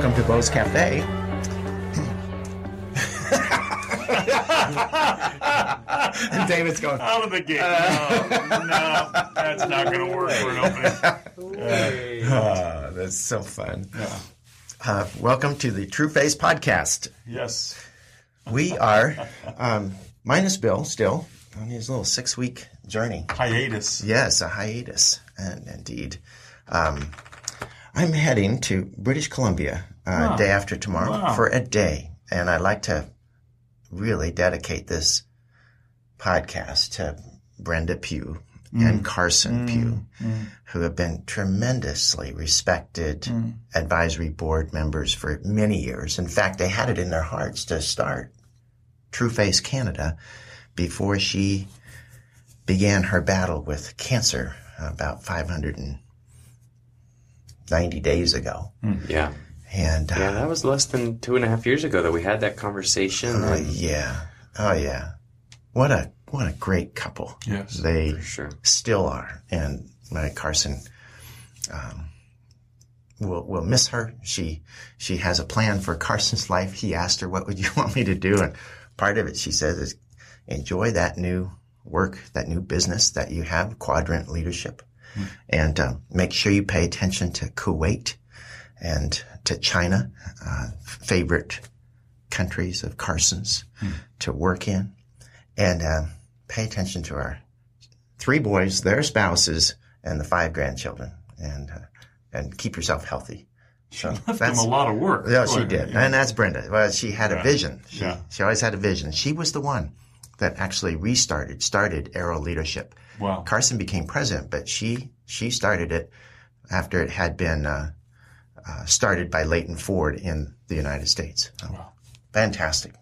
welcome to Bo's Cafe. and David's going, Out of the gate. No, no, that's not going to work for an opening. oh, that's so fun. Uh, welcome to the True Face Podcast. Yes. We are, um, minus Bill still, on his little six week journey. Hiatus. Yes, a hiatus, and indeed. Um, I'm heading to British Columbia uh, Wow. day after tomorrow Wow. for a day, and I'd like to really dedicate this podcast to Brenda Pue Mm. and Carson Pue, who have been tremendously respected Mm. advisory board members for many years. In fact, they had it in their hearts to start True Face Canada before she began her battle with cancer about 590 days ago. Yeah. And uh, Yeah, that was less than two and a half years ago that we had that conversation. uh, and- yeah, oh yeah, what a what a great couple. Yes. They for sure. still are, and Carson um, will will miss her. She she has a plan for Carson's life. He asked her, "What would you want me to do?" And part of it, she says, is enjoy that new work, that new business that you have, Quadrant Leadership, and um, make sure you pay attention to Kuwait and to China, uh, favorite countries of Carson's to work in, and um, pay attention to our three boys, their spouses, and the five grandchildren, and uh, and keep yourself healthy. So Left them a lot of work. yeah, she did, yeah. and that's Brenda. Well, she had a vision. She, Yeah. she always had a vision. She was the one that actually restarted, started Arrow Leadership. Wow. Carson became president, but she she started it after it had been uh, uh, started by Leighton Ford in the United States. Oh, Wow. Fantastic.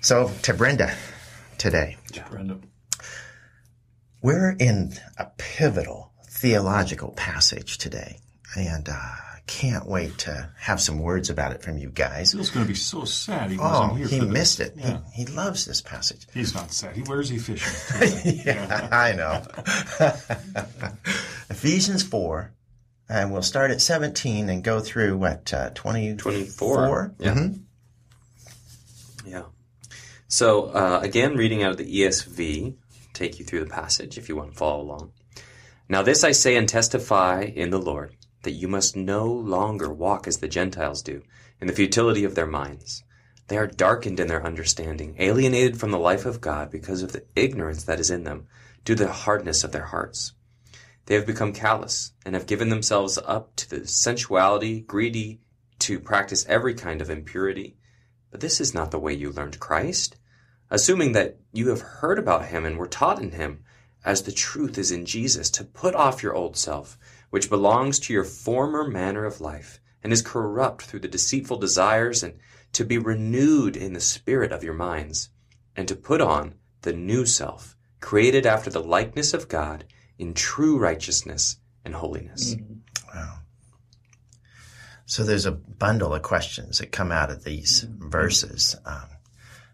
So to Brenda today, Brenda. we're in a pivotal theological passage today, and uh, can't wait to have some words about it from you guys. Bill's going to be so sad he Oh, wasn't here he for this. missed it. Yeah. He, he loves this passage. He's not sad. He, where's he fishing? yeah, I know. Ephesians 4, and we'll start at 17 and go through what, uh, 20, 24. Yeah. Mhm. Yeah. So, uh, again, reading out of the ESV, take you through the passage if you want to follow along. Now, this I say and testify in the Lord, that you must no longer walk as the Gentiles do, in the futility of their minds. They are darkened in their understanding, alienated from the life of God because of the ignorance that is in them, due to the hardness of their hearts. They have become callous, and have given themselves up to the sensuality, greedy to practice every kind of impurity. But this is not the way you learned Christ. Assuming that you have heard about him and were taught in him, as the truth is in Jesus, to put off your old self, which belongs to your former manner of life, and is corrupt through the deceitful desires, and to be renewed in the spirit of your minds, and to put on the new self, created after the likeness of God in true righteousness and holiness. Wow. So there's a bundle of questions that come out of these verses. Um,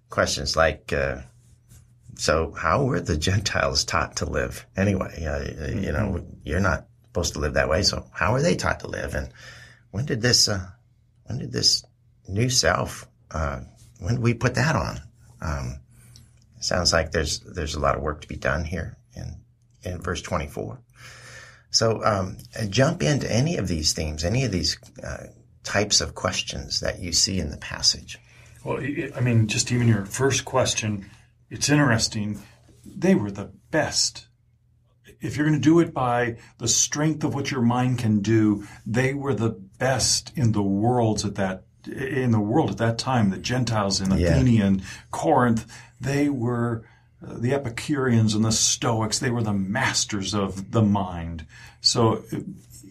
questions like, uh, so how were the Gentiles taught to live anyway? Uh, You know, you're not supposed to live that way. So how were they taught to live? And when did this, uh, when did this new self, uh, when did we put that on? Um, sounds like there's, there's a lot of work to be done here in, in verse 24. So um, jump into any of these themes, any of these uh, types of questions that you see in the passage. Well, I I mean, just even your first question, it's interesting. They were the best. If you're going to do it by the strength of what your mind can do, they were the best in the worlds at that in the world at that time. The Gentiles in Yeah. And Corinth, they were the Epicureans and the Stoics. They were the masters of the mind. So uh,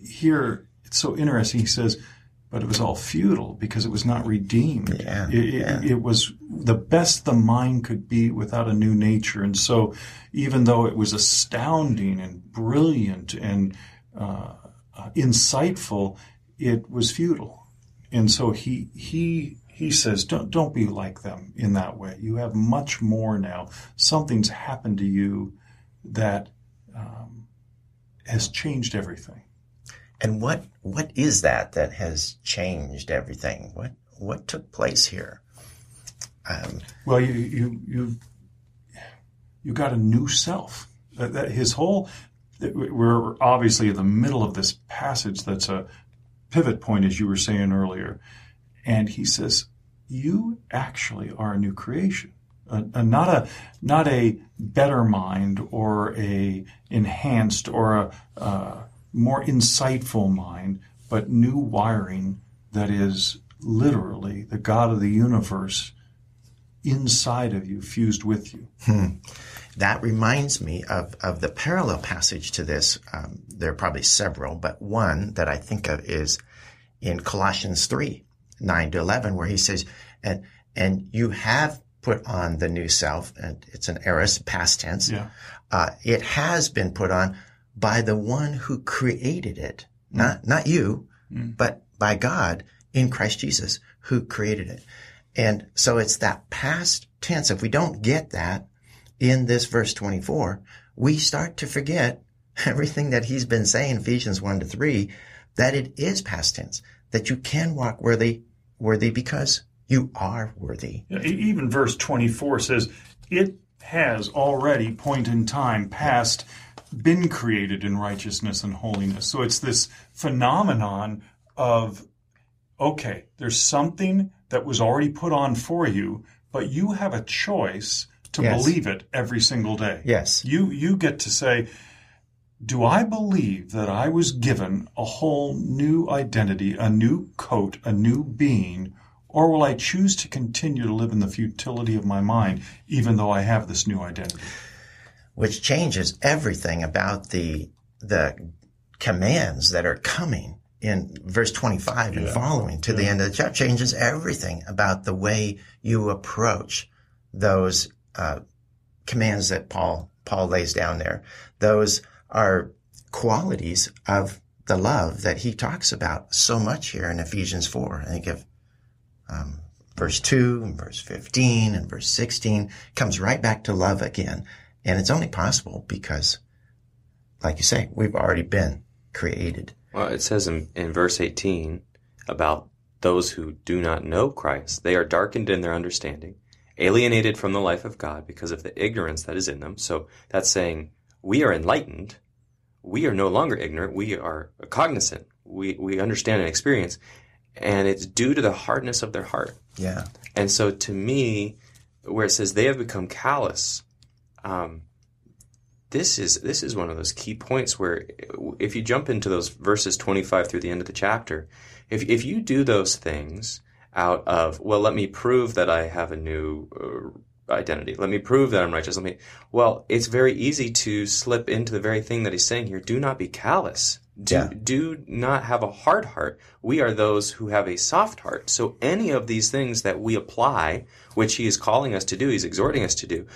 here it's so interesting. He says, but it was all futile because it was not redeemed. Yeah, It, it, yeah. it was the best the mind could be without a new nature. And so, even though it was astounding and brilliant and uh, uh, insightful, it was futile. And so he he he says, don't don't be like them in that way. You have much more now. Something's happened to you that um, has changed everything. And what what is that that has changed everything? What what took place here? Um, well, you you you you got a new self. That, that his whole we're obviously in the middle of this passage that's a pivot point, as you were saying earlier, and he says, "You actually are a new creation." A, a, not a not a better mind or a enhanced or a, a more insightful mind, but new wiring that is literally the God of the universe inside of you, fused with you. Hmm. That reminds me of, of the parallel passage to this. Um, there are probably several, but one that I think of is in Colossians 3, 9 to 11, where he says, and, and you have put on the new self, and it's an aorist past tense. Yeah. Uh, it has been put on by the one who created it, mm. not, not you, mm. but by God in Christ Jesus who created it. And so it's that past tense. If we don't get that in this verse 24, we start to forget everything that he's been saying, Ephesians 1 to 3, that it is past tense, that you can walk worthy, worthy because you are worthy. Even verse 24 says, it has already, point in time, past, been created in righteousness and holiness. So it's this phenomenon of, okay, there's something that was already put on for you, but you have a choice to yes. believe it every single day. Yes. You you get to say, do I believe that I was given a whole new identity, a new coat, a new being, or will I choose to continue to live in the futility of my mind, even though I have this new identity? Which changes everything about the the commands that are coming in verse 25 yeah. and following to yeah. the end of the chapter changes everything about the way you approach those uh, commands that Paul Paul lays down there. Those are qualities of the love that he talks about so much here in Ephesians 4. I think of um, verse 2 and verse 15 and verse 16 comes right back to love again. And it's only possible because, like you say, we've already been created well, it says in, in verse 18 about those who do not know Christ, they are darkened in their understanding, alienated from the life of God because of the ignorance that is in them. So that's saying we are enlightened. We are no longer ignorant. We are cognizant. We, we understand and experience. And it's due to the hardness of their heart. Yeah. And so to me, where it says they have become callous, um, this is this is one of those key points where if you jump into those verses 25 through the end of the chapter if if you do those things out of well let me prove that i have a new uh, identity let me prove that i'm righteous let me well it's very easy to slip into the very thing that he's saying here do not be callous do, yeah. do not have a hard heart. We are those who have a soft heart. So any of these things that we apply, which he is calling us to do, he's exhorting us to do,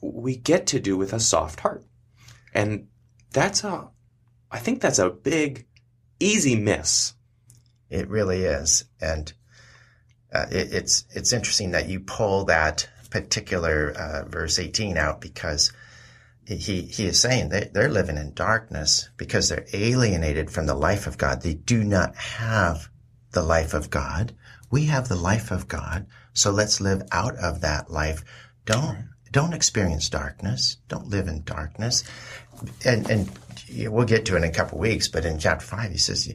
we get to do with a soft heart. And that's a, I think that's a big, easy miss. It really is. And uh, it, it's, it's interesting that you pull that particular uh, verse 18 out because he, he is saying that they're living in darkness because they're alienated from the life of God. They do not have the life of God. We have the life of God. So let's live out of that life. Don't don't experience darkness. Don't live in darkness. And, and we'll get to it in a couple weeks, but in chapter five, he says,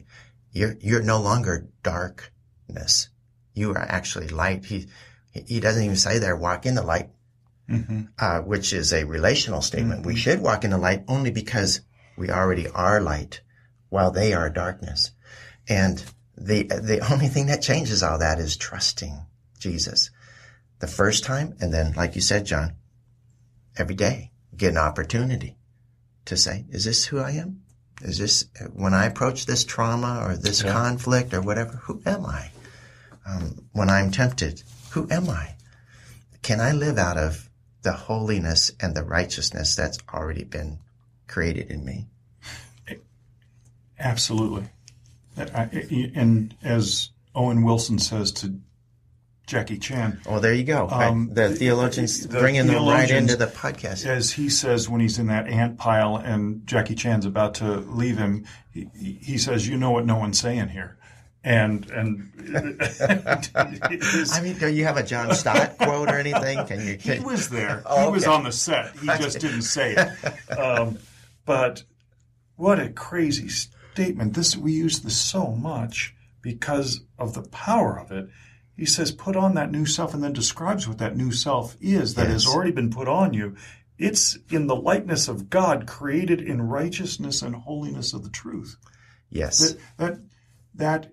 you're, you're no longer darkness. You are actually light. He, he doesn't even say there, walk in the light, mm-hmm. uh, which is a relational statement. Mm-hmm. We should walk in the light only because we already are light while they are darkness. And the, the only thing that changes all that is trusting Jesus the first time. And then, like you said, John, every day get an opportunity to say, is this who I am? Is this, when I approach this trauma or this yeah. conflict or whatever, who am I? Um, when I'm tempted, who am I? Can I live out of the holiness and the righteousness that's already been created in me? Absolutely. And as Owen Wilson says, to Jackie Chan. Oh, there you go. Um, the theologians the bringing them right into the podcast. As he says when he's in that ant pile and Jackie Chan's about to leave him, he he says, "You know what no one's saying here," and and I mean, do you have a John Stott quote or anything? Can you? he was there. Oh, He was on the set. He just didn't say it. Um, but what a crazy statement! This we use this so much because of the power of it. He says, "Put on that new self," and then describes what that new self is that has already been put on you. It's in the likeness of God, created in righteousness and holiness of the truth. yes. That that that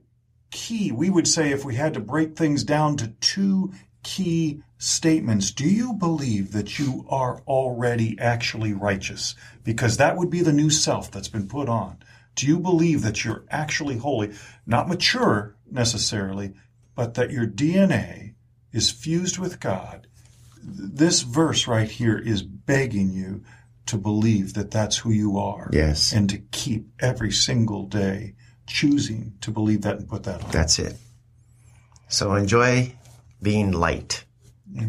key, we would say, if we had to break things down to two key statements, do you believe that you are already actually righteous? Because that would be the new self that's been put on. Do you believe that you're actually holy, not mature necessarily, but that your DNA is fused with God? This verse right here is begging you to believe that that's who you are Yes. and to keep every single day choosing to believe that and put that on. That's it. So enjoy being light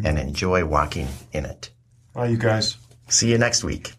and enjoy walking in it. Bye, you guys. See you next week.